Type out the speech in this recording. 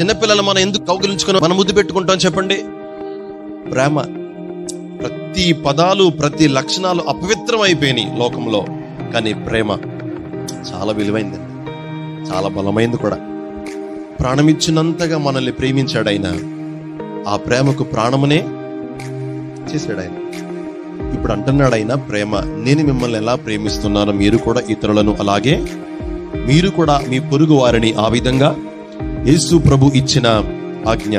చిన్నపిల్లలు మనం ఎందుకు కౌగిలించుకొని మనం ముద్దు పెట్టుకుంటాం చెప్పండి. ప్రేమ ప్రతి పదాలు ప్రతి లక్షణాలు అపవిత్రం అయిపోయినాయి లోకంలో. కానీ ప్రేమ చాలా విలువైందండి చాలా బలమైంది కూడా. ప్రాణమిచ్చినంతగా మనల్ని ప్రేమించాడు ఆయన ఆ ప్రేమకు ప్రాణమునే చేశాడు ఆయన ఇప్పుడు అంటున్నాడు ఆయన ప్రేమ నేను మిమ్మల్ని ఎలా ప్రేమిస్తున్నానో మీరు కూడా ఇతరులను అలాగే మీరు కూడా మీ పొరుగు వారిని ఆ విధంగా యేసు ప్రభు ఇచ్చిన ఆజ్ఞ.